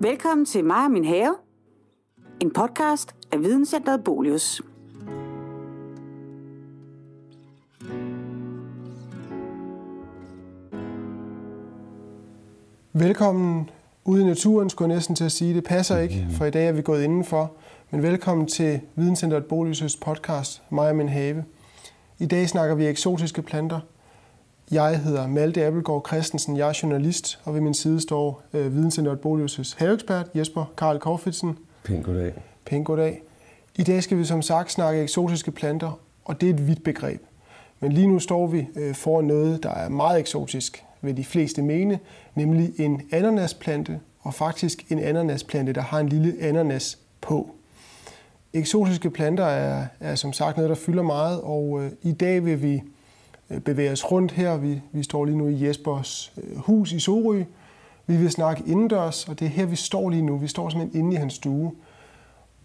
Velkommen til mig og min have. En podcast af Videnscenteret Bolius. Velkommen ude i naturen, skulle jeg næsten til at sige. Det passer ikke, for i dag er vi gået indenfor. Men velkommen til Videnscenteret Bolius' podcast, mig og min have. I dag snakker vi eksotiske planter. Jeg hedder Malte Appelgaard Christensen, jeg er journalist, og ved min side står øh, Videnscenteret Bolius' haveekspert Jesper Karl Korfitsen. Pænt goddag. Pænt goddag. I dag skal vi som sagt snakke eksotiske planter, og det er et vidt begreb. Men lige nu står vi øh, foran noget, der er meget eksotisk, vil de fleste mene, nemlig en ananasplante, og faktisk en ananasplante, der har en lille ananas på. Eksotiske planter er, er som sagt noget, der fylder meget, og øh, i dag vil vi bevæge os rundt her. Vi, vi står lige nu i Jespers øh, hus i Sorø. Vi vil snakke indendørs, og det er her, vi står lige nu. Vi står simpelthen inde i hans stue.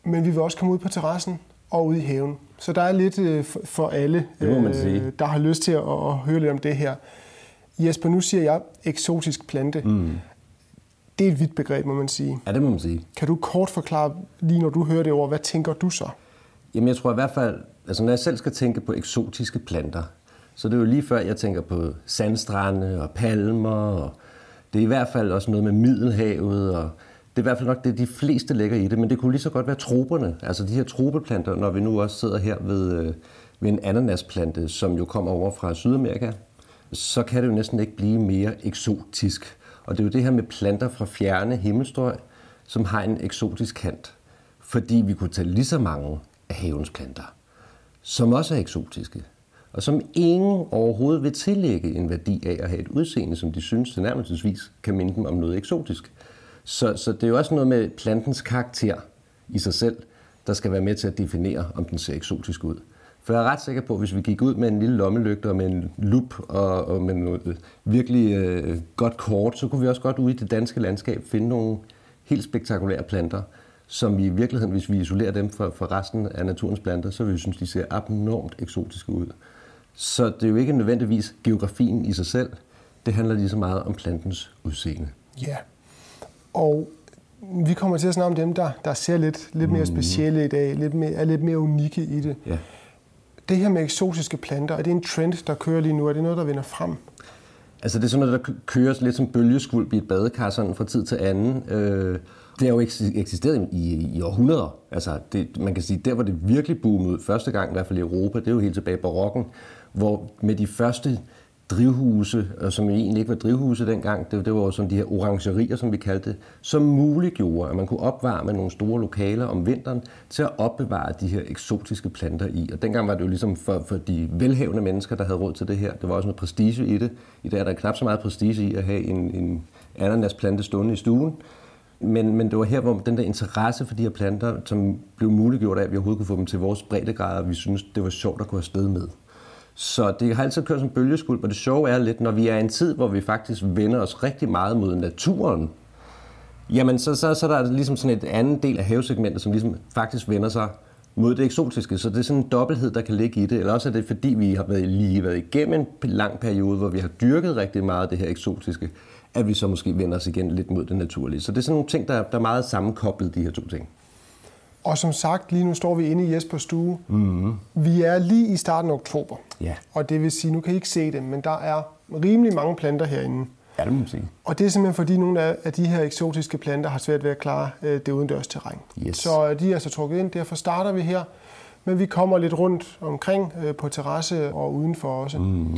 Men vi vil også komme ud på terrassen og ud i haven. Så der er lidt øh, for, alle, sige. der har lyst til at, at høre lidt om det her. Jesper, nu siger jeg eksotisk plante. Mm. Det er et vidt begreb, må man sige. Ja, det må man sige. Kan du kort forklare, lige når du hører det ord, hvad tænker du så? Jamen, jeg tror i hvert fald, altså når jeg selv skal tænke på eksotiske planter, så det er jo lige før, jeg tænker på sandstrande og palmer, og det er i hvert fald også noget med Middelhavet, og det er i hvert fald nok det, de fleste lægger i det, men det kunne lige så godt være troberne, altså de her tropeplanter, når vi nu også sidder her ved, øh, ved en ananasplante, som jo kommer over fra Sydamerika, så kan det jo næsten ikke blive mere eksotisk. Og det er jo det her med planter fra fjerne himmelstrøg, som har en eksotisk kant. Fordi vi kunne tage lige så mange af havens planter, som også er eksotiske, og som ingen overhovedet vil tillægge en værdi af at have et udseende, som de synes tilnærmelsesvis kan minde dem om noget eksotisk. Så, så det er jo også noget med plantens karakter i sig selv, der skal være med til at definere, om den ser eksotisk ud. For jeg er ret sikker på, at hvis vi gik ud med en lille lommelygte og med en lup og, og med noget øh, virkelig øh, godt kort, så kunne vi også godt ude i det danske landskab finde nogle helt spektakulære planter, som i virkeligheden, hvis vi isolerer dem fra, fra resten af naturens planter, så vil vi synes, de ser abnormt eksotiske ud. Så det er jo ikke nødvendigvis geografien i sig selv. Det handler lige så meget om plantens udseende. Ja, og vi kommer til at snakke om dem, der, der ser lidt, lidt mere specielle i dag, lidt mere, er lidt mere unikke i det. Ja. Det her med eksotiske planter, er det en trend, der kører lige nu? Er det noget, der vinder frem? Altså det er sådan noget, der køres lidt som bølgeskvulp i et badekar sådan fra tid til anden. Øh, det har jo eksis- eksisteret i, i århundreder. Altså det, man kan sige, der hvor det virkelig boomede første gang i hvert fald i Europa, det er jo helt tilbage i barokken, hvor med de første drivhuse, øh, som egentlig ikke var drivhuse dengang, det, det var jo sådan de her orangerier, som vi kaldte det, som muliggjorde, at man kunne opvarme nogle store lokaler om vinteren til at opbevare de her eksotiske planter i. Og dengang var det jo ligesom for, for de velhavende mennesker, der havde råd til det her. Det var også noget prestige i det. I dag er der knap så meget prestige i at have en, en ananasplante stående i stuen. Men, men det var her, hvor den der interesse for de her planter, som blev muliggjort af, at vi overhovedet kunne få dem til vores breddegrader, vi synes, det var sjovt at gå afsted med. Så det har altid kørt som bølgeskuld, og det sjove er lidt, når vi er i en tid, hvor vi faktisk vender os rigtig meget mod naturen, jamen så, så, så der er der ligesom sådan et andet del af havesegmentet, som ligesom faktisk vender sig mod det eksotiske. Så det er sådan en dobbelthed, der kan ligge i det. Eller også er det, fordi vi har været, lige været igennem en lang periode, hvor vi har dyrket rigtig meget af det her eksotiske, at vi så måske vender os igen lidt mod det naturlige. Så det er sådan nogle ting, der, der er meget sammenkoblet, de her to ting. Og som sagt, lige nu står vi inde i Jespers stue. Mm-hmm. Vi er lige i starten af oktober. Ja. Og det vil sige, nu kan I ikke se det, men der er rimelig mange planter herinde. Ja, det må man sige. Og det er simpelthen fordi nogle af de her eksotiske planter har svært ved at klare øh, det udendørs terræn. Yes. Så øh, de er altså trukket ind, derfor starter vi her. Men vi kommer lidt rundt omkring øh, på terrasse og udenfor også. Mm.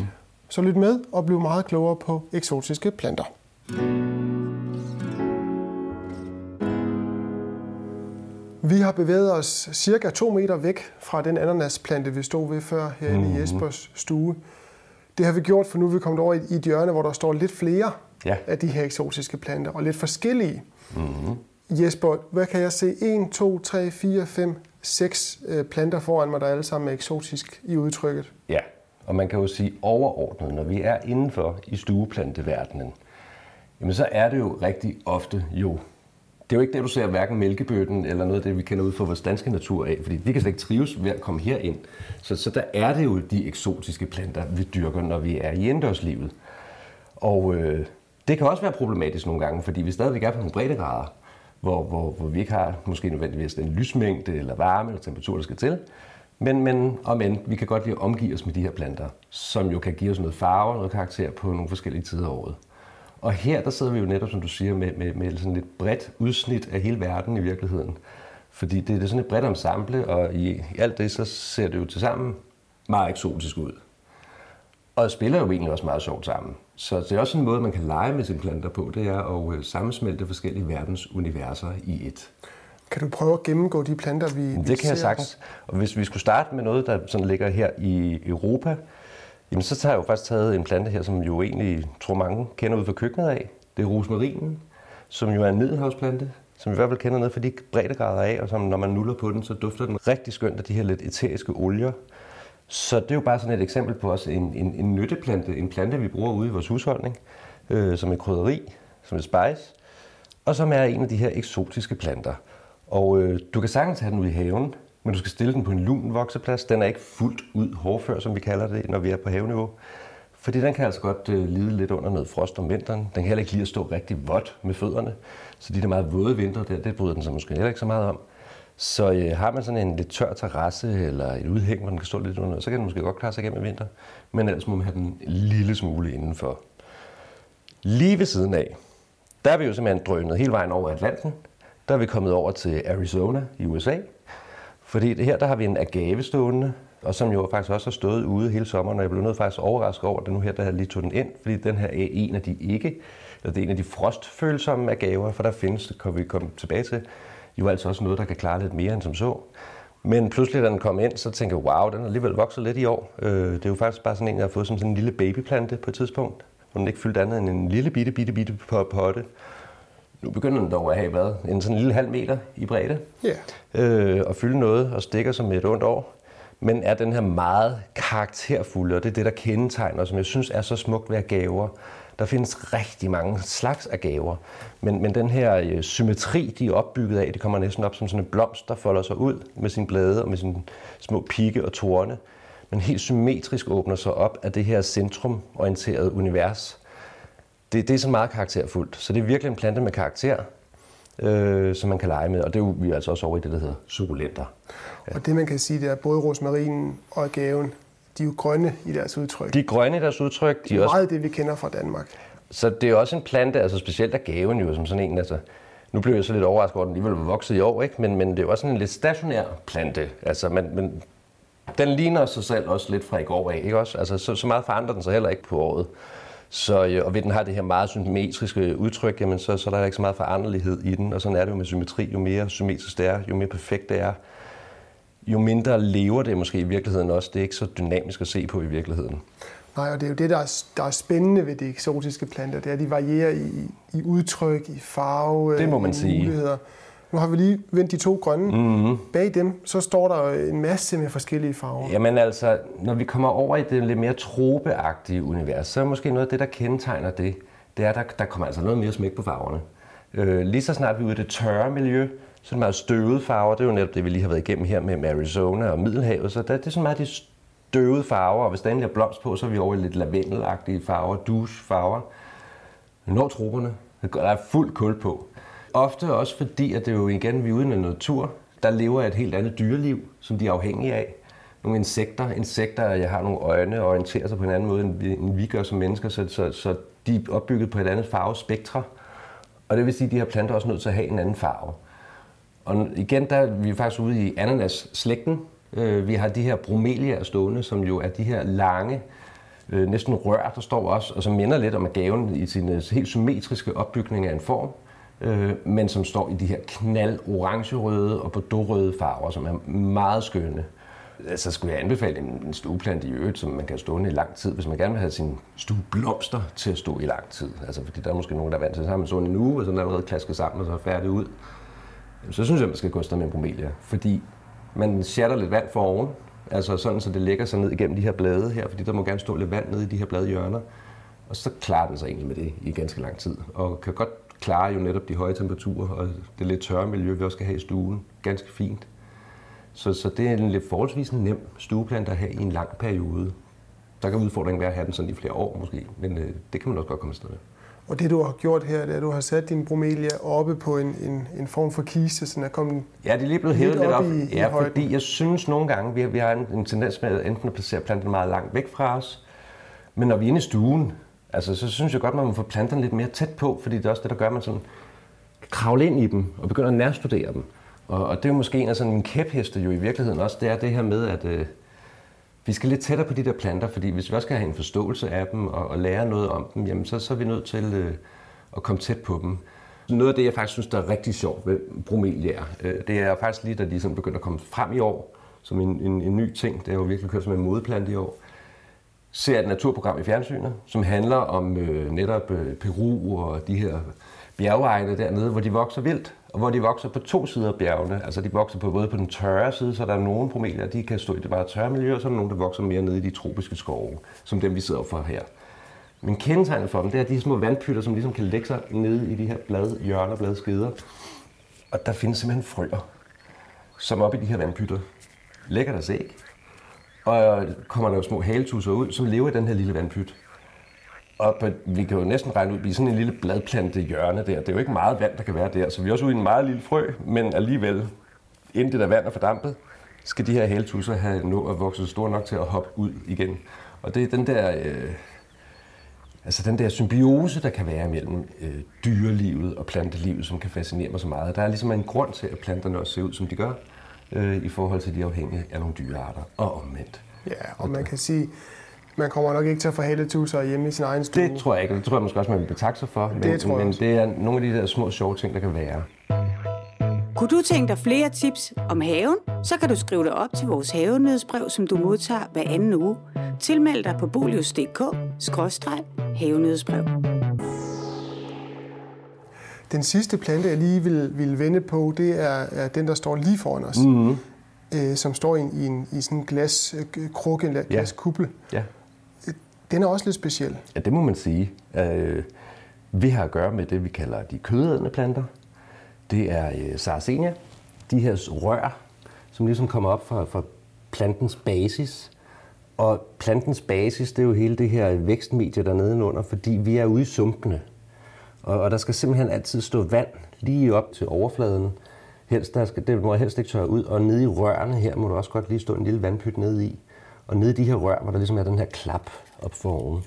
Så lyt med og bliv meget klogere på eksotiske planter. Vi har bevæget os cirka to meter væk fra den ananasplante, vi stod ved før herinde mm. i Jespers stue. Det har vi gjort, for nu er vi kommet over i et hjørne, hvor der står lidt flere Ja. af de her eksotiske planter, og lidt forskellige. Mm-hmm. Jesper, hvad kan jeg se? 1, 2, 3, 4, 5, 6 øh, planter foran mig, der alle sammen er eksotisk i udtrykket. Ja, og man kan jo sige overordnet, når vi er indenfor i stueplanteverdenen, jamen så er det jo rigtig ofte jo det er jo ikke det, du ser hverken mælkebøtten eller noget af det, vi kender ud fra vores danske natur af, fordi vi kan slet ikke trives ved at komme herind. Så, så der er det jo de eksotiske planter, vi dyrker, når vi er i indendørslivet. Og øh, det kan også være problematisk nogle gange, fordi vi stadigvæk er på nogle breddegrader. hvor, hvor, hvor vi ikke har måske nødvendigvis den lysmængde eller varme eller temperatur, der skal til. Men, men og men, vi kan godt lide at omgive os med de her planter, som jo kan give os noget farve og noget karakter på nogle forskellige tider af året. Og her der sidder vi jo netop, som du siger, med, med, med sådan et bredt udsnit af hele verden i virkeligheden. Fordi det, det er sådan et bredt ensemble, og i, i alt det, så ser det jo til sammen meget eksotisk ud. Og spiller jo egentlig også meget sjovt sammen. Så det er også en måde, man kan lege med sine planter på, det er at øh, sammensmelte forskellige verdens universer i et. Kan du prøve at gennemgå de planter, vi, det vi Det kan jeg sagtens. Og hvis vi skulle starte med noget, der sådan ligger her i Europa, jamen så har jeg jo faktisk taget en plante her, som jo egentlig tror mange kender ud fra køkkenet af. Det er rosmarinen, som jo er en middelhavsplante, som vi i hvert fald kender ned for de breddegrader af, og som når man nuller på den, så dufter den rigtig skønt af de her lidt eteriske olier. Så det er jo bare sådan et eksempel på også en, en, en nytteplante, en plante, vi bruger ude i vores husholdning, øh, som et krydderi, som et spice, og som er en af de her eksotiske planter. Og øh, du kan sagtens have den ude i haven, men du skal stille den på en lun vokseplads. Den er ikke fuldt ud hårdfør, som vi kalder det, når vi er på haveniveau. Fordi den kan altså godt øh, lide lidt under noget frost om vinteren. Den kan heller ikke lide at stå rigtig vådt med fødderne. Så de der meget våde vinter der, det bryder den sig måske heller ikke så meget om. Så øh, har man sådan en lidt tør terrasse eller et udhæng, hvor den kan stå lidt under, så kan den måske godt klare sig igennem vinter. Men ellers må man have den en lille smule indenfor. Lige ved siden af, der er vi jo simpelthen drønet hele vejen over Atlanten. Der er vi kommet over til Arizona i USA. Fordi det her, der har vi en agave stående, og som jo faktisk også har stået ude hele sommeren, og jeg blev nødt faktisk overrasket over det nu her, der lige tog den ind, fordi den her er en af de ikke, eller det er en af de frostfølsomme agaver, for der findes, det kan vi komme tilbage til, jo altså også noget, der kan klare lidt mere end som så. Men pludselig, da den kom ind, så tænkte jeg, wow, den er alligevel vokset lidt i år. Øh, det er jo faktisk bare sådan en, jeg har fået som sådan en lille babyplante på et tidspunkt, hvor den ikke fyldte andet end en lille bitte, bitte, bitte potte. Nu begynder den dog at have været en sådan lille halv meter i bredde. Yeah. Øh, og fylde noget og stikker som et ondt år. Men er den her meget karakterfulde, og det er det, der kendetegner, som jeg synes er så smukt ved gaver. Der findes rigtig mange slags af gaver, men, men den her øh, symmetri, de er opbygget af, det kommer næsten op som sådan en blomst, der folder sig ud med sine blade og med sine små pigge og torne, men helt symmetrisk åbner sig op af det her centrumorienterede univers. Det, det er så meget karakterfuldt, så det er virkelig en plante med karakter, øh, som man kan lege med, og det er jo vi er altså også over i det, der hedder sukulenter. Ja. Og det man kan sige, det er både rosmarinen og gaven, de er jo grønne i deres udtryk. De er grønne i deres udtryk. De er meget også... det, vi kender fra Danmark. Så det er også en plante, altså specielt af gaven jo, som sådan en, altså, nu blev jeg så lidt overrasket over, at den alligevel var vokset i år, ikke? Men, men det er jo også sådan en lidt stationær plante. Altså, men, men den ligner sig selv også lidt fra i går af, ikke også? Altså, så, så meget forandrer den sig heller ikke på året. Så, og ved den har det her meget symmetriske udtryk, jamen så, så er der ikke så meget foranderlighed i den, og sådan er det jo med symmetri. Jo mere symmetrisk det er, jo mere perfekt det er, jo mindre lever det måske i virkeligheden også. Det er ikke så dynamisk at se på i virkeligheden. Nej, og det er jo det, der er, der er spændende ved de eksotiske planter. Det er, at de varierer i, i udtryk, i farve, det må man i sige. muligheder. Nu har vi lige vendt de to grønne. Mm-hmm. Bag dem, så står der en masse med forskellige farver. Jamen altså, når vi kommer over i det lidt mere tropeagtige univers, så er måske noget af det, der kendetegner det, det er, at der, der kommer altså noget mere smæk på farverne. Øh, lige så snart vi er ude i det tørre miljø, så er det meget støvede farver. Det er jo netop det, vi lige har været igennem her med Arizona og Middelhavet. Så der, det er sådan meget de støvede farver, og hvis der endelig er blomst på, så er vi over i lidt lavendelagtige farver, douche farver. Når troberne, der er fuld kul på. Ofte også fordi, at det jo igen, vi er uden natur, der lever et helt andet dyreliv, som de er afhængige af. Nogle insekter, insekter, jeg har nogle øjne og orienterer sig på en anden måde, end vi, end vi gør som mennesker, så, så, så de er opbygget på et andet farvespektre. Og det vil sige, at de her planter er også nødt til at have en anden farve. Og igen, der er vi faktisk ude i ananas-slægten. Øh, vi har de her bromeliaer stående, som jo er de her lange, øh, næsten rør, der står også, og som minder lidt om gaven i sin øh, helt symmetriske opbygning af en form øh, men som står i de her knald orange-røde og bordeaux-røde farver, som er meget skønne. Så altså, skulle jeg anbefale en stueplante i øvrigt, som man kan stå i lang tid, hvis man gerne vil have sin stueblomster til at stå i lang tid. Altså, fordi der er måske nogen, der er vant til, så har man sådan en uge, og så er den allerede klasket sammen, og så er færdig ud. Så synes jeg, man skal gå afsted med en bromelia, fordi man shatter lidt vand for oven, altså sådan, så det lægger sig ned igennem de her blade her, fordi der må gerne stå lidt vand nede i de her bladhjørner. Og så klarer den sig egentlig med det i ganske lang tid, og kan godt klarer jo netop de høje temperaturer og det lidt tørre miljø, vi også skal have i stuen, ganske fint. Så, så det er en lidt forholdsvis nem stueplante at have i en lang periode. Der kan udfordringen være at have den sådan i flere år måske, men øh, det kan man også godt komme afsted med. Og det du har gjort her, det er, at du har sat din bromelia oppe på en, en, en form for kiste, så den er kommet Ja, det er lige blevet hævet lidt op i- i ja, højden. fordi jeg synes nogle gange, vi har, vi har en, en tendens med at enten at placere planterne meget langt væk fra os, men når vi er inde i stuen, altså, så synes jeg godt, man må få planterne lidt mere tæt på, fordi det er også det, der gør, at man sådan kravle ind i dem og begynder at nærstudere dem. Og, og det er jo måske en af sådan mine kæpheste jo i virkeligheden også, det er det her med, at øh, vi skal lidt tættere på de der planter, fordi hvis vi også skal have en forståelse af dem og, og lære noget om dem, jamen så, så er vi nødt til øh, at komme tæt på dem. Noget af det, jeg faktisk synes, der er rigtig sjovt ved bromeliaer, øh, det er faktisk lige, da de sådan begynder at komme frem i år, som en, en, en ny ting. Det er jo virkelig kørt som en modeplante i år. Ser et naturprogram i fjernsynet, som handler om øh, netop øh, Peru og de her bjergeegne dernede, hvor de vokser vildt, og hvor de vokser på to sider af bjergene. Altså de vokser på både på den tørre side, så der er nogle bromelier, de kan stå i det meget tørre miljø, og så er der nogle, der vokser mere nede i de tropiske skove, som dem vi sidder for her. Men kendetegnet for dem, det er de små vandpytter, som ligesom kan lægge sig nede i de her blad, hjørner, bladskeder. Og der findes simpelthen frøer, som op i de her vandpytter lægger deres æg. Og øh, kommer der jo små haletusser ud, som lever i den her lille vandpyt. Og på, vi kan jo næsten regne ud, at vi er sådan en lille bladplante hjørne der. Det er jo ikke meget vand, der kan være der. Så vi er også ude i en meget lille frø, men alligevel, inden det der vand er fordampet, skal de her haletusser have nå at vokse store nok til at hoppe ud igen. Og det er den der, øh, altså den der symbiose, der kan være mellem øh, dyrelivet og plantelivet, som kan fascinere mig så meget. Der er ligesom en grund til, at planterne også ser ud, som de gør, øh, i forhold til, de afhængige af nogle dyrearter, og omvendt. Ja, og man kan sige, man kommer nok ikke til at få haletusser hjemme i sin egen stue. Det tror jeg ikke, det tror jeg måske også, man vil betakke sig for. Men, Det tror jeg men det er nogle af de der små sjove ting, der kan være. Kunne du tænke dig flere tips om haven, så kan du skrive dig op til vores havenødsbrev, som du modtager hver anden uge. Tilmeld dig på bolius.dk-havenødsbrev. Den sidste plante, jeg lige vil, vil vende på, det er, er den, der står lige foran os. Mm-hmm. Øh, som står i, en, i, en, i sådan en glas øh, en glaskuppel. Ja. Den er også lidt speciel. ja, det må man sige. Øh, vi har at gøre med det, vi kalder de kødædende planter. Det er øh, sarracenia, de her rør, som ligesom kommer op fra, fra plantens basis. Og plantens basis, det er jo hele det her vækstmedie der nedenunder, fordi vi er ude i sumpene. Og, og der skal simpelthen altid stå vand lige op til overfladen. Helst, der skal, det må helst ikke tørre ud. Og nede i rørene her må du også godt lige stå en lille vandpyt nede i. Og nede i de her rør, hvor der ligesom er den her klap op for oven,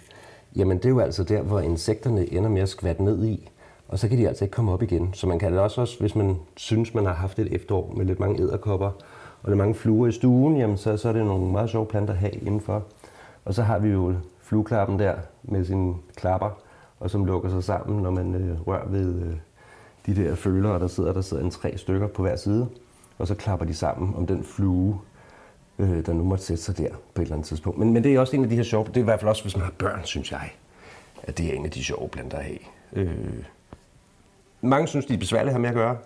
jamen det er jo altså der, hvor insekterne ender med at skvatte ned i. Og så kan de altså ikke komme op igen. Så man kan det også, også hvis man synes, man har haft et efterår med lidt mange æderkopper og lidt mange fluer i stuen, jamen så, så er det nogle meget sjove planter at have indenfor. Og så har vi jo flueklappen der med sine klapper, og som lukker sig sammen, når man øh, rører ved øh, de der følere, der sidder, der sidder en tre stykker på hver side. Og så klapper de sammen om den flue, øh, der nu måtte sætte sig der på et eller andet tidspunkt. Men, men det er også en af de her sjove, det er i hvert fald også, hvis man har børn, synes jeg, at det er en af de sjove planter at have. Øh, mange synes, de er besværlige at have med at gøre.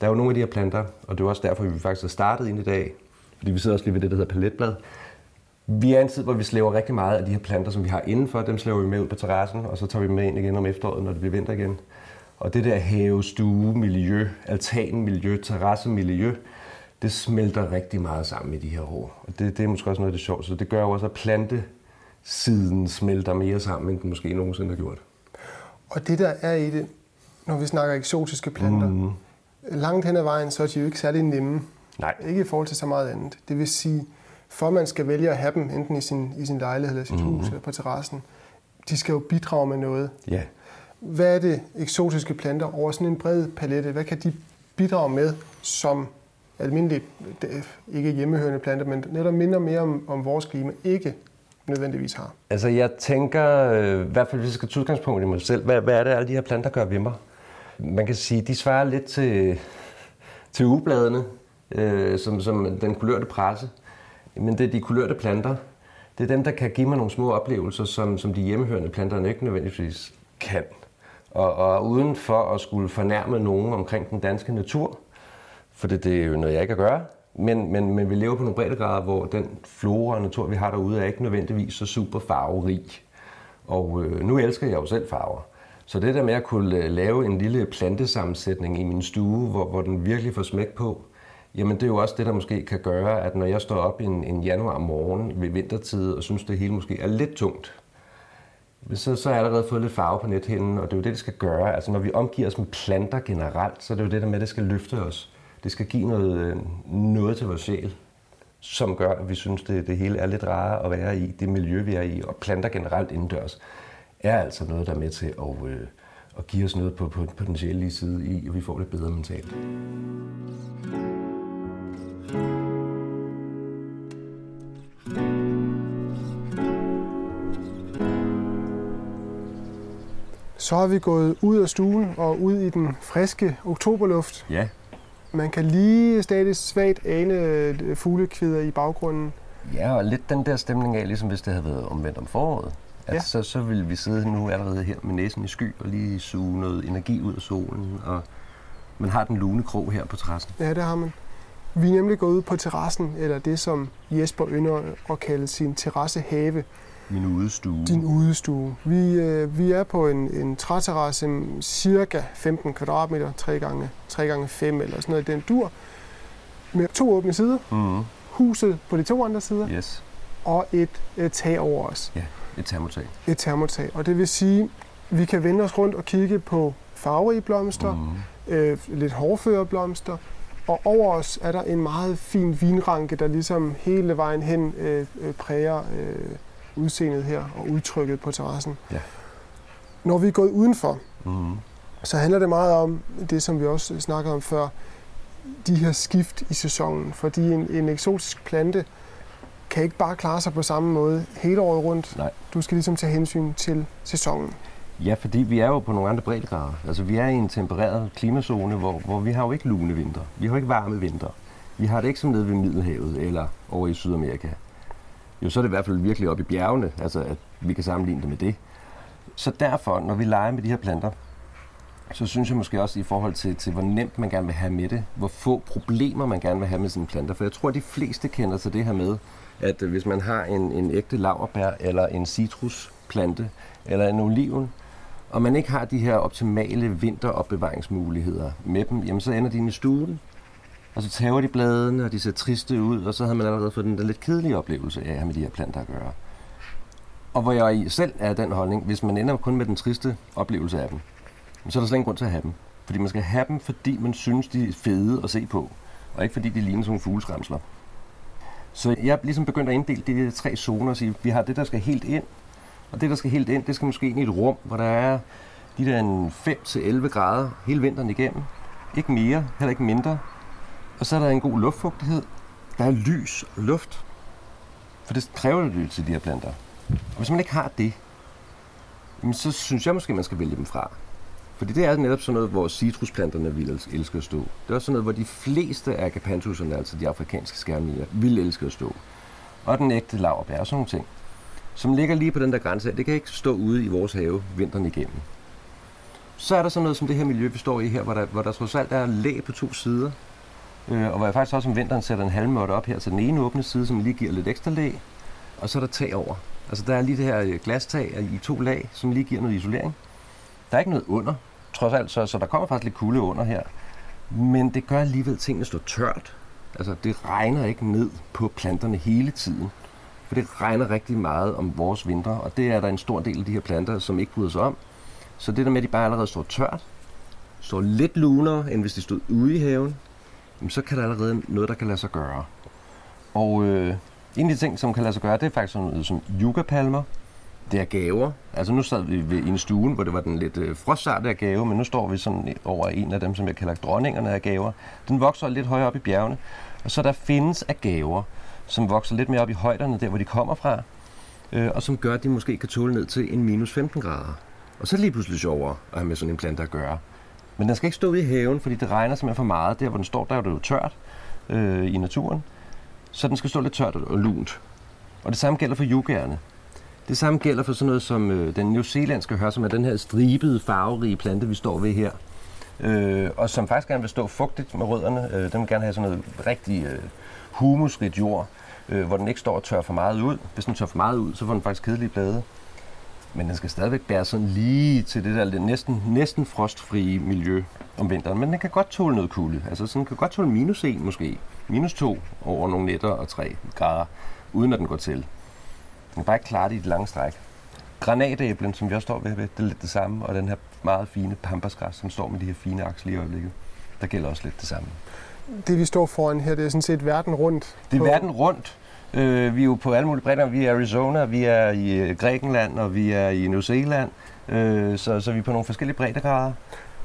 Der er jo nogle af de her planter, og det er også derfor, vi faktisk har startet ind i dag, fordi vi sidder også lige ved det, der hedder paletblad. Vi er en tid, hvor vi slæver rigtig meget af de her planter, som vi har indenfor, dem slæver vi med ud på terrassen, og så tager vi dem med ind igen om efteråret, når det bliver vinter igen. Og det der have, stue, miljø, altanmiljø, terrassemiljø, det smelter rigtig meget sammen i de her år. Og det, det er måske også noget af det sjovt, så det gør jo også, at plantesiden smelter mere sammen, end den måske nogensinde har gjort. Og det, der er i det, når vi snakker eksotiske planter, mm. langt hen ad vejen, så er de jo ikke særlig nemme. Nej. Ikke i forhold til så meget andet. Det vil sige, for man skal vælge at have dem, enten i sin, i sin lejlighed eller sit mm. hus eller på terrassen, de skal jo bidrage med noget. Ja, Hvad er det eksotiske planter over sådan en bred palette? Hvad kan de bidrage med som almindelige, ikke hjemmehørende planter, men netop minder mere om, om vores klima, ikke nødvendigvis har? Altså jeg tænker, øh, i hvert fald hvis jeg skal tage udgangspunkt i mig selv, hvad, hvad er det, alle de her planter gør ved mig? Man kan sige, de svarer lidt til, til ugebladene, øh, som, som den kulørte presse. Men det er de kulørte planter. Det er dem, der kan give mig nogle små oplevelser, som, som de hjemmehørende planter ikke nødvendigvis kan. Og, og uden for at skulle fornærme nogen omkring den danske natur, for det, det er jo noget, jeg ikke kan gøre, men, men, men vi lever på nogle breddegrader, hvor den flora og natur, vi har derude, er ikke nødvendigvis så super farverig. Og øh, nu elsker jeg jo selv farver. Så det der med at kunne øh, lave en lille plantesammensætning i min stue, hvor, hvor den virkelig får smæk på, jamen det er jo også det, der måske kan gøre, at når jeg står op en, en januar morgen ved vintertid og synes, det hele måske er lidt tungt, så, så er jeg allerede fået lidt farve på nethinden, og det er jo det, det skal gøre. Altså når vi omgiver os med planter generelt, så er det jo det der med, at det skal løfte os. Det skal give noget, øh, noget til vores sjæl, som gør, at vi synes, det, det hele er lidt rarere at være i, det miljø, vi er i, og planter generelt indendørs, er altså noget, der er med til at, øh, at give os noget på, på, på den sjælelige side i, og vi får det bedre mentalt. Så har vi gået ud af stuen og ud i den friske oktoberluft. Ja. Man kan lige stadig svagt ane øh, fuglekvider i baggrunden. Ja, og lidt den der stemning af, ligesom hvis det havde været omvendt om foråret. At Ja. så, så ville vi sidde nu allerede her med næsen i sky og lige suge noget energi ud af solen. Og man har den lune krog her på terrassen. Ja, det har man. Vi er nemlig gået ud på terrassen, eller det som Jesper ynder at kalde sin terrassehave, Min udstue. din udestue. Vi, øh, vi er på en, en træterrasse, cirka 15 kvadratmeter, 3 gange 3 gange 5 eller sådan noget i den dur, med to åbne sider, Mm, huset på de to andre sider, yes. og et, et tag over os. Ja, et termotag. et termotag. Og det vil sige, vi kan vende os rundt og kigge på farverige blomster, Mm. øh, lidt hårførerblomster, og over os er der en meget fin vinranke, der ligesom hele vejen hen øh, øh, præger øh, udseendet her og udtrykket på terrassen. Ja. Når vi er gået udenfor, Mm. så handler det meget om det, som vi også snakkede om før, de her skift i sæsonen. Fordi en, en eksotisk plante kan ikke bare klare sig på samme måde hele året rundt. Nej. Du skal ligesom tage hensyn til sæsonen. Ja, fordi vi er jo på nogle andre breddegrader. Altså, vi er i en tempereret klimazone, hvor, hvor vi har jo ikke lune vinter. Vi har jo ikke varme vinter. Vi har det ikke som nede ved Middelhavet eller over i Sydamerika. Jo, så er det i hvert fald virkelig oppe i bjergene, altså at vi kan sammenligne det med det. Så derfor, når vi leger med de her planter, så synes jeg måske også i forhold til, til hvor nemt man gerne vil have med det, hvor få problemer man gerne vil have med sine planter. For jeg tror, at de fleste kender til det her med, at øh, hvis man har en, en ægte laverbær eller en citrusplante eller en oliven, og man ikke har de her optimale vinteropbevaringsmuligheder med dem, jamen så ender de i stuen, og så tager de bladene, og de ser triste ud, og så har man allerede fået den der lidt kedelige oplevelse af at have med de her planter at gøre. Og hvor jeg i selv er af den holdning, hvis man ender kun med den triste oplevelse af dem, så er der slet ingen grund til at have dem. Fordi man skal have dem, fordi man synes, de er fede at se på, og ikke fordi de ligner sådan nogle fugleskræmsler. Så jeg er ligesom begyndt at inddele de der tre zoner og sige, vi har det, der skal helt ind, og det, der skal helt ind, det skal måske ind i et rum, hvor der er de der en 5-11 grader hele vinteren igennem. Ikke mere, heller ikke mindre. Og så er der en god luftfugtighed. Der er lys og luft. For det kræver det til de her planter. Og hvis man ikke har det, jamen så synes jeg måske, man skal vælge dem fra. Fordi det er netop sådan noget, hvor citrusplanterne vil elske at stå. Det er også sådan noget, hvor de fleste af agapanthuserne, altså de afrikanske skærmier, vil elske at stå. Og den ægte laverbær og sådan nogle ting, som ligger lige på den der grænse her. Det kan ikke stå ude i vores have vinteren igennem. Så er der sådan noget som det her miljø, vi står i her, hvor der, hvor der trods alt er læ på to sider. Øh, og hvor jeg faktisk også om vinteren sætter en halvmåtte op her til den ene åbne side, som lige giver lidt ekstra læ. Og så er der tag over. Altså der er lige det her øh, glastag i to lag, som lige giver noget isolering. Der er ikke noget under, trods alt, så, så der kommer faktisk lidt kulde under her. Men det gør alligevel, at tingene står tørt. Altså det regner ikke ned på planterne hele tiden. For det regner rigtig meget om vores vinter, og det er der en stor del af de her planter, som ikke bryder sig om. Så det der med, at de bare allerede står tørt, står lidt lunere, end hvis de stod ude i haven, jamen, så kan der allerede noget, der kan lade sig gøre. Og øh, en af de ting, som kan lade sig gøre, det er faktisk sådan noget som yucca-palmer. Det er gaver. Altså nu sad vi ved, i en stue, hvor det var den lidt øh, frostsarte af gave, men nu står vi sådan over en af dem, som jeg kalder dronningerne af gaver. Den vokser lidt højere op i bjergene. Og så der findes af gaver, som vokser lidt mere op i højderne, der hvor de kommer fra, øh, og som gør, at de måske kan tåle ned til en minus 15 grader. Og så er det lige pludselig sjovere at have med sådan en plante at gøre. Men den skal ikke stå ude i haven, fordi det regner simpelthen for meget. Der hvor den står, der er det jo tørt øh, i naturen. Så den skal stå lidt tørt og lunt. Og det samme gælder for yucaerne. Det samme gælder for sådan noget som øh, den newzealandske hør, som er den her stribede, farverige plante, vi står ved her. Øh, og som faktisk gerne vil stå fugtigt med rødderne. Øh, den vil gerne have sådan noget rigtig øh, humusrigt jord, øh, hvor den ikke står og tør for meget ud. Hvis den tør for meget ud, så får den faktisk kedelige blade. Men den skal stadigvæk bære sådan lige til det der lidt næsten, næsten frostfrie miljø om vinteren. Men den kan godt tåle noget kulde. Altså sådan den kan godt tåle minus 1 måske. Minus 2 over nogle nætter og 3 grader, uden at den går til. Den kan bare ikke klare det i et langt stræk. Granatæblen, som vi også står ved, det er lidt det samme, og den her meget fine pampasgræs, som står med de her fine aksler i øjeblikket, der gælder også lidt det samme. Det vi står foran her, det er sådan set verden rundt. Det er verden rundt. Øh, vi er jo på alle mulige bredder. Vi er i Arizona, vi er i øh, Grækenland, og vi er i New Zealand. Øh, så, så vi er på nogle forskellige breddegrader.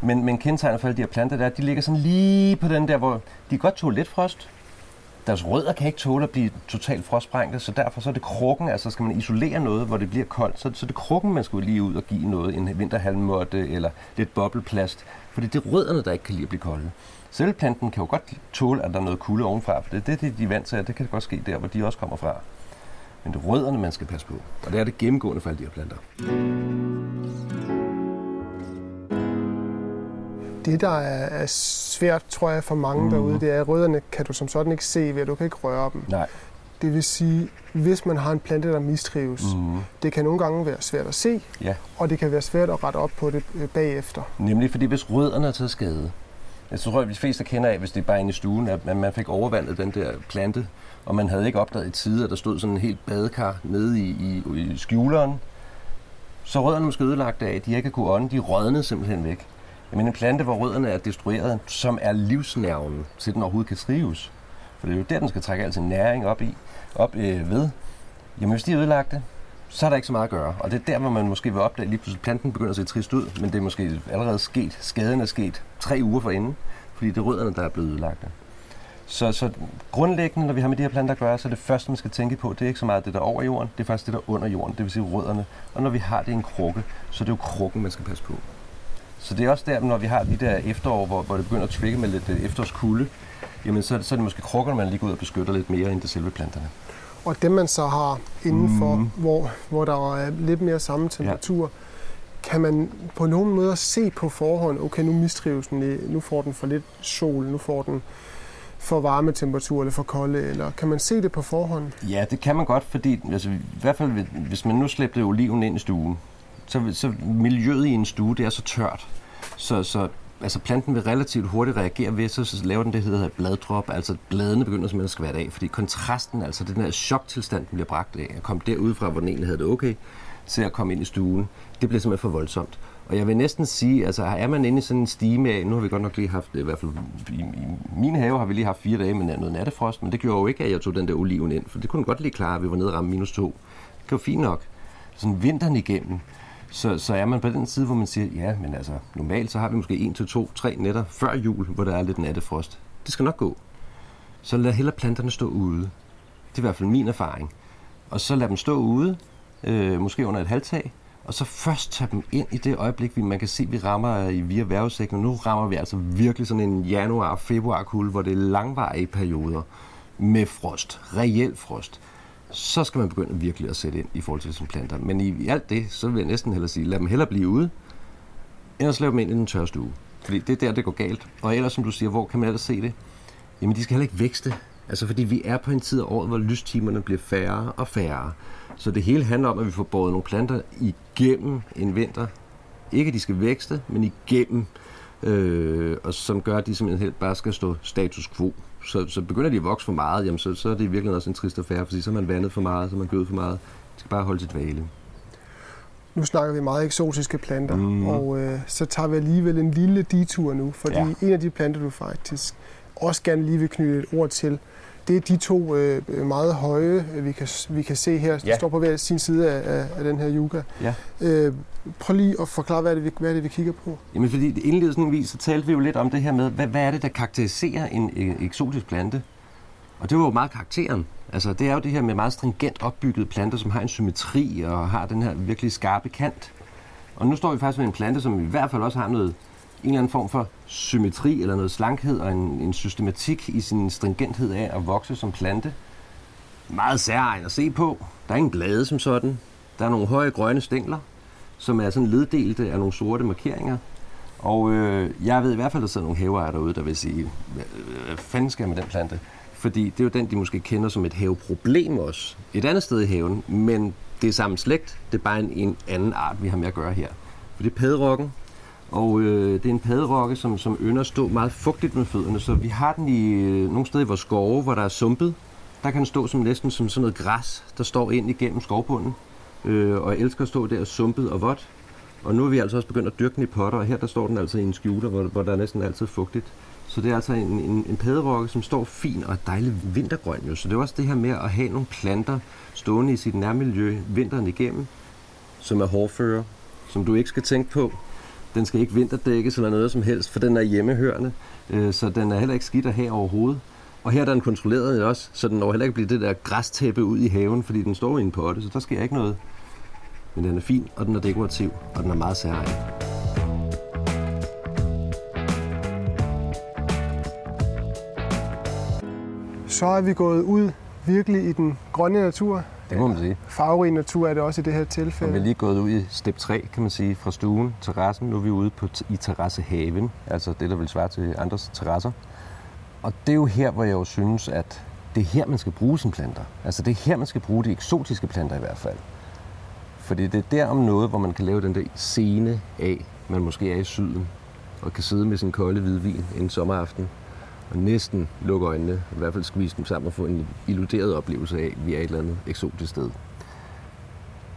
Men, men kendetegnet for alle de her planter der, de ligger sådan lige på den der, hvor de godt tåle lidt frost. Deres rødder kan ikke tåle at blive totalt frostsprængte, så derfor så er det krukken, altså skal man isolere noget, hvor det bliver koldt, så, så det er krukken, man skal lige ud og give noget, en vinterhalmmåtte eller lidt bobleplast, fordi det er rødderne, der ikke kan lide at blive kolde. Selvplanten kan jo godt tåle, at der er noget kulde ovenfra, for det er det, de er vant til, og det kan godt ske der, hvor de også kommer fra. Men det er rødderne, man skal passe på, og det er det gennemgående for alle de her planter. Det, der er svært, tror jeg, for mange mm. derude, det er, at rødderne kan du som sådan ikke se ved, at du kan ikke røre dem. Nej. Det vil sige, hvis man har en plante, der mistrives, mm. det kan nogle gange være svært at se, ja. og det kan være svært at rette op på det øh, bagefter. Nemlig fordi, hvis rødderne er taget skade, jeg tror, at de fleste kender af, hvis det er bare inde i stuen, at man fik overvandet den der plante, og man havde ikke opdaget i tide, at der stod sådan en helt badekar nede i, i, i skjuleren. Så rødderne måske ødelagt af, de ikke kunne ånde, de rødnede simpelthen væk. Men en plante, hvor rødderne er destrueret, som er livsnerven til den overhovedet kan trives. For det er jo der, den skal trække al sin næring op, i, op øh, ved. Jamen hvis de er ødelagte, så er der ikke så meget at gøre. Og det er der, hvor man måske vil opdage, lige pludselig planten begynder at se trist ud, men det er måske allerede sket. Skaden er sket tre uger forinden, fordi det er rødderne, der er blevet ødelagt. Så, så grundlæggende, når vi har med de her planter at gøre, så er det første, man skal tænke på, det er ikke så meget det, der er over jorden, det er faktisk det, der er under jorden, det vil sige rødderne. Og når vi har det i en krukke, så er det jo krukken, man skal passe på. Så det er også der, når vi har de der efterår, hvor, hvor det begynder at trigge med lidt efterårskulde, jamen så, så er det måske krukkerne, man lige går ud og beskytter lidt mere, end det selve planterne. Og dem, man så har indenfor, mm. hvor, hvor der er lidt mere samme temperatur, ja. kan man på nogen måde se på forhånd, okay, nu mistrives den, nu får den for lidt sol, nu får den for varme temperatur eller for kolde, eller kan man se det på forhånd? Ja, det kan man godt, fordi altså, i hvert fald hvis man nu slæbte oliven ind i stuen, så, så miljøet i en stue, det er så tørt, så, så altså planten vil relativt hurtigt reagere ved, så, så laver den det, der hedder bladdrop, altså bladene begynder simpelthen at skvære af, fordi kontrasten, altså den her choktilstand, den bliver bragt af, at komme derudfra, hvor den egentlig havde det okay, til at komme ind i stuen, det bliver simpelthen for voldsomt. Og jeg vil næsten sige, altså er man inde i sådan en stime af, nu har vi godt nok lige haft, i hvert fald i, i min have har vi lige haft fire dage med noget nattefrost, men det gjorde jo ikke, at jeg tog den der oliven ind, for det kunne godt lige klare, at vi var nede og ramme minus to. Det var fint nok. Sådan vinteren igennem, så, så er man på den side, hvor man siger, ja, men altså normalt så har vi måske en til to, tre nætter før jul, hvor der er lidt nattefrost. Det skal nok gå. Så lad heller planterne stå ude. Det er i hvert fald min erfaring. Og så lad dem stå ude, øh, måske under et halvtag, og så først tage dem ind i det øjeblik, vi, man kan se, at vi rammer øh, i via værvesækken. Nu rammer vi altså virkelig sådan en januar-februar-kul, hvor det er langvarige perioder med frost, reel frost så skal man begynde virkelig at sætte ind i forhold til sine planter. Men i, i alt det, så vil jeg næsten hellere sige, lad dem hellere blive ude, end at slå dem ind i den tørre stue. Fordi det er der, det går galt. Og ellers, som du siger, hvor kan man ellers se det? Jamen, de skal heller ikke vækste. Altså, fordi vi er på en tid af året, hvor lystimerne bliver færre og færre. Så det hele handler om, at vi får båret nogle planter igennem en vinter. Ikke at de skal vækste, men igennem. Øh, og som gør, at de simpelthen helt bare skal stå status quo så, så begynder de at vokse for meget, jamen så, så er det virkelig også en trist affære, fordi så er man vandet for meget, så er man gødet for meget. Det skal bare holde sit vale. Nu snakker vi meget eksotiske planter, mm. og øh, så tager vi alligevel en lille detur nu, fordi ja. en af de planter, du faktisk også gerne lige vil knytte et ord til, det er de to øh, meget høje, øh, vi kan, vi kan se her, ja. står på hver sin side af, af, den her yuga. Ja. Øh, prøv lige at forklare, hvad er, det, vi, hvad er det, vi kigger på? Jamen, fordi indledningsvis så talte vi jo lidt om det her med, hvad, hvad er det, der karakteriserer en, en eksotisk plante? Og det var jo meget karakteren. Altså, det er jo det her med meget stringent opbygget planter, som har en symmetri og har den her virkelig skarpe kant. Og nu står vi faktisk med en plante, som i hvert fald også har noget en eller anden form for symmetri eller noget slankhed og en, en systematik i sin stringenthed af at vokse som plante. Meget særegen at se på. Der er ingen blade som sådan. Der er nogle høje grønne stængler, som er sådan leddelte af nogle sorte markeringer. Og øh, jeg ved i hvert fald, at der sidder nogle haveejere derude, der vil sige, hvad, hvad fanden skal jeg med den plante? Fordi det er jo den, de måske kender som et haveproblem også. Et andet sted i haven, men det er samme slægt. Det er bare en, en anden art, vi har med at gøre her. For det er pæderokken, og øh, det er en padderokke, som, som ynder at stå meget fugtigt med fødderne, så vi har den i øh, nogle steder i vores skove, hvor der er sumpet. Der kan den stå som næsten som sådan noget græs, der står ind igennem skovbunden. øh, og jeg elsker at stå der sumpet og vådt. Og nu er vi altså også begyndt at dyrke den i potter, og her der står den altså i en skjuler, hvor, hvor der er næsten altid fugtigt. Så det er altså en, en, en padderokke, som står fin og er vintergrøn. Jo. Så det er også det her med at have nogle planter stående i sit nærmiljø vinteren igennem, som er hårdfører, som du ikke skal tænke på. Den skal ikke vinterdækkes eller noget som helst, for den er hjemmehørende, øh, så den er heller ikke skidt at have overhovedet. Og her er den kontrolleret også, så den når heller ikke blive det der græstæppe ud i haven, fordi den står i en potte, så der sker ikke noget. Men den er fin, og den er dekorativ, og den er meget særlig. Så er vi gået ud virkelig i den grønne natur. Det må man sige. Farverig natur er det også i det her Og tilfælde. vi er lige gået ud i step 3, kan man sige, fra stuen, terrassen. Nu er vi ude på, i terrassehaven, altså det, der vil svare til andres terrasser. Og det er jo her, hvor jeg jo synes, at det er her, man skal bruge sine planter. Altså det er her, man skal bruge de eksotiske planter i hvert fald. Fordi det er der om noget, hvor man kan lave den der scene af, man måske er i syden, og kan sidde med sin kolde hvidvin en sommeraften, og næsten lukke øjnene, i hvert fald skvise dem sammen og få en illuderet oplevelse af, at vi er et eller andet eksotisk sted.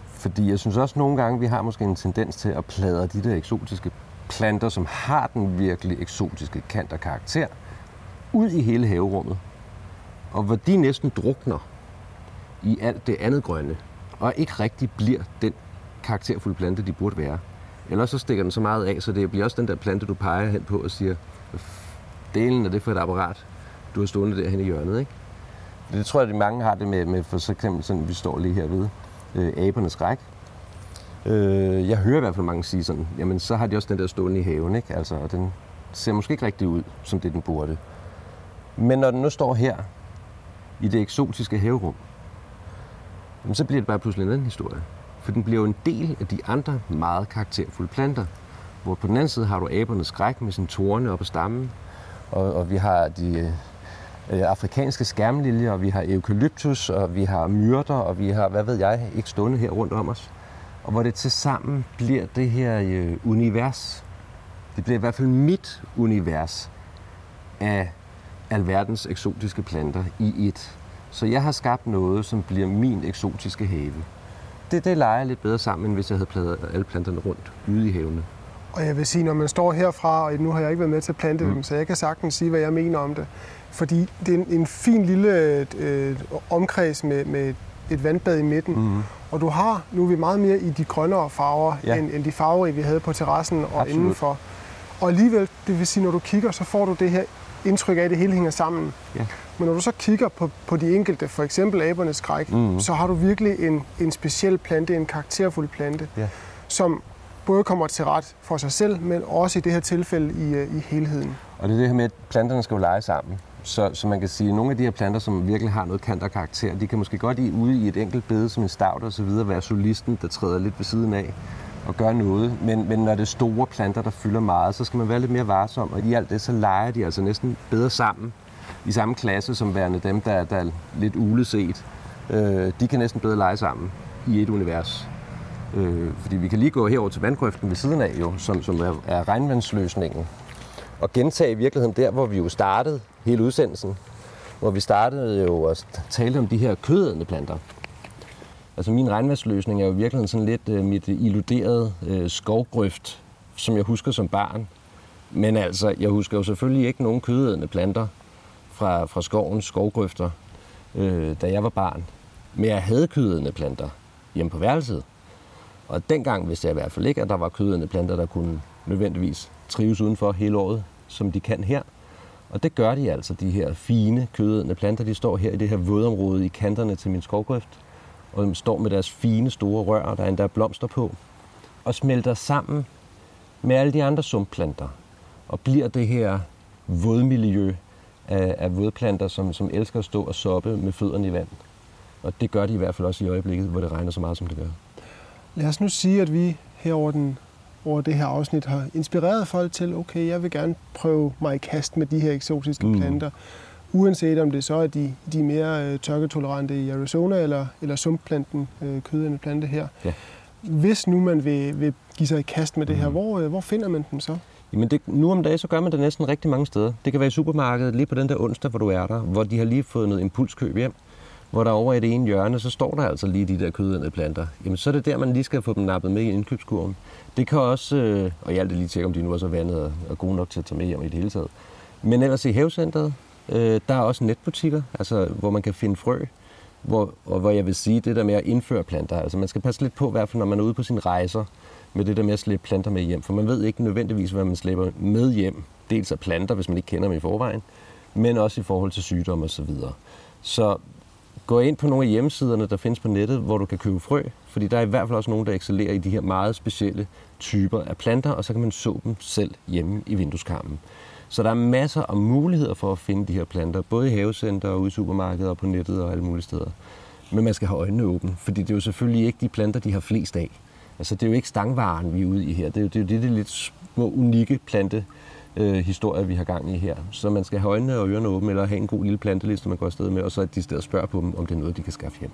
Fordi jeg synes også nogle gange, vi har måske en tendens til at pladre de der eksotiske planter, som har den virkelig eksotiske kant og karakter, ud i hele haverummet. Og hvor de næsten drukner i alt det andet grønne, og ikke rigtig bliver den karakterfulde plante, de burde være. Ellers så stikker den så meget af, så det bliver også den der plante, du peger hen på og siger, delen af det for et apparat, du har stående derhen i hjørnet, ikke? Det tror jeg, at mange har det med, med for eksempel sådan, vi står lige herved, øh, abernes ræk. Øh, jeg hører i hvert fald mange sige sådan, jamen så har de også den der stående i haven, ikke? Altså, og den ser måske ikke rigtig ud, som det den burde. Men når den nu står her, i det eksotiske haverum, jamen, så bliver det bare pludselig en anden historie. For den bliver jo en del af de andre meget karakterfulde planter. Hvor på den anden side har du abernes skræk med sin torne op ad stammen, og, og vi har de øh, afrikanske skærmliljer, og vi har eukalyptus, og vi har myrter, og vi har, hvad ved jeg, ikke stående her rundt om os. Og hvor det til sammen bliver det her øh, univers. Det bliver i hvert fald mit univers af alverdens eksotiske planter i et. Så jeg har skabt noget, som bliver min eksotiske have. Det, det leger lidt bedre sammen, end hvis jeg havde pladet alle planterne rundt ude i havene. Og jeg vil sige, når man står herfra, og nu har jeg ikke været med til at plante mm. dem, så jeg kan sagtens sige, hvad jeg mener om det. Fordi det er en, en fin lille øh, omkreds med, med et vandbad i midten. Mm. Og du har, nu er vi meget mere i de grønnere farver, Ja. end, end de farverige, vi havde på terrassen og Absolut. indenfor. Og alligevel, det vil sige, når du kigger, så får du det her indtryk af, at det hele hænger sammen. Ja. Men når du så kigger på, på de enkelte, for eksempel abernes skræk, mm. så har du virkelig en, en speciel plante, en karakterfuld plante, Ja. som både kommer til ret for sig selv, men også i det her tilfælde i, øh, i helheden. Og det er det her med, at planterne skal jo lege sammen. Så, så man kan sige, at nogle af de her planter, som virkelig har noget kant og karakter, de kan måske godt i ude i et enkelt bede som en stavt og så videre være solisten, der træder lidt ved siden af og gør noget. Men, men når det er store planter, der fylder meget, så skal man være lidt mere varsom. Og i alt det, så leger de altså næsten bedre sammen i samme klasse som værende dem, der, der er lidt uleset. Øh, de kan næsten bedre lege sammen i et univers. Øh, fordi vi kan lige gå herover til vandgrøften ved siden af, jo, som, som er, er regnvandsløsningen. Og gentage i virkeligheden der, hvor vi jo startede hele udsendelsen. Hvor vi startede jo at tale om de her kødædende planter. Altså min regnvandsløsning er jo i virkeligheden sådan lidt øh, mit illuderede øh, skovgrøft, som jeg husker som barn. Men altså, jeg husker jo selvfølgelig ikke nogen kødædende planter fra, fra skovens skovgrøfter, øh, da jeg var barn. Men jeg havde kødædende planter hjemme på værelset. Og dengang vidste jeg i hvert fald ikke, at der var kødædende planter, der kunne nødvendigvis trives udenfor hele året, som de kan her. Og det gør de altså, de her fine kødædende planter. De står her i det her vådområde i kanterne til min skovgrøft, og de står med deres fine store rør, der er endda blomster på, og smelter sammen med alle de andre sumpplanter, og bliver det her vådmiljø af, af vådplanter, som, som elsker at stå og soppe med fødderne i vand. Og det gør de i hvert fald også i øjeblikket, hvor det regner så meget, som det gør. Lad os nu sige, at vi her over, den, over det her afsnit har inspireret folk til, okay, jeg vil gerne prøve mig i kast med de her eksotiske Mm. mm. planter. Uanset om det så er de, de mere øh, tørketolerante i Arizona, eller, eller sumpplanten, øh, kødende plante her. Ja. Hvis nu man vil, vil give sig i kast med det her, Mm. hvor, øh, hvor finder man dem så? Jamen det, nu om dagen, så gør man det næsten rigtig mange steder. Det kan være i supermarkedet, lige på den der onsdag, hvor du er der, hvor de har lige fået noget impulskøb hjem hvor der over i det ene hjørne, så står der altså lige de der kødende planter. Jamen, så er det der, man lige skal få dem nappet med i indkøbskurven. Det kan også, øh, og jeg er lige tjekke, om de nu er så vandet og og gode nok til at tage med hjem i det hele taget. Men ellers i havecenteret, øh, der er også netbutikker, altså, hvor man kan finde frø, hvor, og hvor jeg vil sige det der med at indføre planter. Altså man skal passe lidt på, i hvert fald når man er ude på sine rejser, med det der med at slæbe planter med hjem. For man ved ikke nødvendigvis, hvad man slæber med hjem. Dels af planter, hvis man ikke kender dem i forvejen, men også i forhold til sygdomme osv. Så, så gå ind på nogle af hjemmesiderne, der findes på nettet, hvor du kan købe frø, fordi der er i hvert fald også nogen, der excellerer i de her meget specielle typer af planter, og så kan man så dem selv hjemme i vindueskarmen. Så der er masser af muligheder for at finde de her planter, både i havecenter og ude i supermarkeder og på nettet og alle mulige steder. Men man skal have øjnene åbne, fordi det er jo selvfølgelig ikke de planter, de har flest af. Altså det er jo ikke stangvaren, vi er ude i her. Det er jo det, er jo det, det lidt små, unikke plante øh, historier, vi har gang i her. Så man skal have øjnene og ørerne åbne, eller have en god lille planteliste, man går afsted med, og så at de steder spørger på dem, om det er noget, de kan skaffe hjem.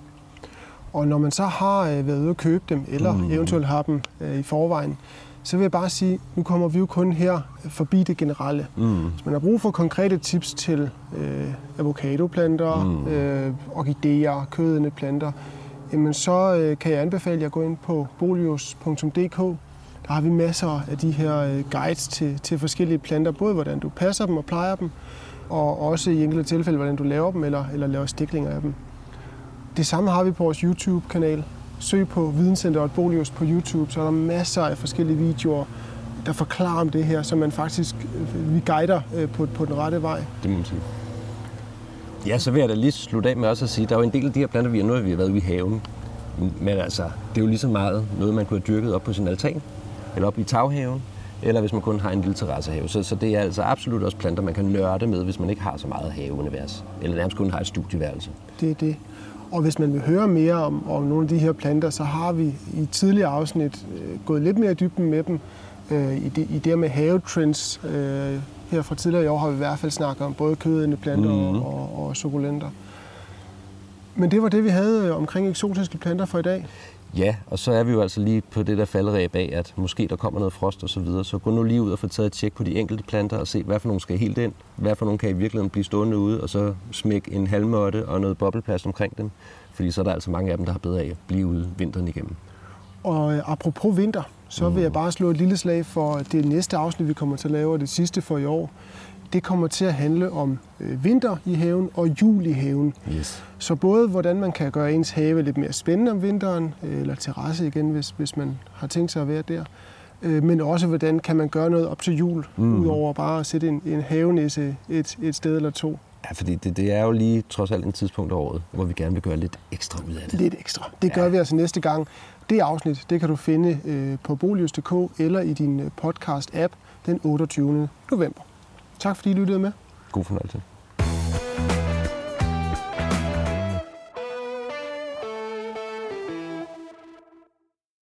Og når man så har øh, været ude at købe dem, eller mm. eventuelt har dem øh, i forvejen, så vil jeg bare sige, nu kommer vi jo kun her forbi det generelle. Mm. Hvis man har brug for konkrete tips til øh, avocadoplanter, mm. øh, orkideer, kødende planter, jamen så øh, kan jeg anbefale jer at gå ind på bolius.dk. Der har vi masser af de her øh, guides til, til forskellige planter, både hvordan du passer dem og plejer dem, og også i enkelte tilfælde, hvordan du laver dem eller, eller laver stiklinger af dem. Det samme har vi på vores YouTube-kanal. Søg på Videnscenteret Bolius på YouTube, så er der masser af forskellige videoer, der forklarer om det her, så man faktisk øh, vi guider øh, på, på den rette vej. Det må man sige. Ja, så vil jeg da lige slutte af med også at sige, at der er jo en del af de her planter, vi har, nu har vi været ude i haven. Men altså, det er jo lige så meget noget, man kunne have dyrket op på sin altan, eller op i taghaven, eller hvis man kun har en lille terrassehave. Så, så det er altså absolut også planter, man kan nørde med, hvis man ikke har så meget haveunivers, eller nærmest kun har et studieværelse. Det er det. Og hvis man vil høre mere om, om nogle af de her planter, så har vi i tidligere afsnit øh, gået lidt mere i dybden med dem. Øh, i, det, I det med havetrends øh, her fra tidligere i år har vi i hvert fald snakket om både kødende planter mm-hmm. og, og, og sukulenter. Men det var det, vi havde øh, omkring eksotiske planter for i dag. Ja, og så er vi jo altså lige på det der faldræb af, at måske der kommer noget frost og så videre. Så gå nu lige ud og få taget et tjek på de enkelte planter og se, hvad for nogle skal helt ind, hvad for nogle kan i virkeligheden blive stående ude, og så smæk en halvmåtte og noget bobleplast omkring dem. Fordi så er der altså mange af dem, der har bedre af at blive ude vinteren igennem. Og øh, apropos vinter, så vil jeg bare slå et lille slag for det næste afsnit, vi kommer til at lave, og det sidste for i år. Det kommer til at handle om øh, vinter i haven og jul i haven. Yes. Så både hvordan man kan gøre ens have lidt mere spændende om vinteren, øh, eller terrasse igen, hvis, hvis man har tænkt sig at være der. Øh, men også hvordan kan man gøre noget op til jul, mm. udover bare at sætte en, en havenisse et, et sted eller to. Ja, fordi det, det er jo lige trods alt en tidspunkt af året, hvor vi gerne vil gøre lidt ekstra ud af det. Lidt ekstra. Det gør ja. vi altså næste gang. Det afsnit, det kan du finde øh, på bolius.dk eller i din øh, podcast-app den 28. november. Tak fordi I lyttede med. God fornøjelse.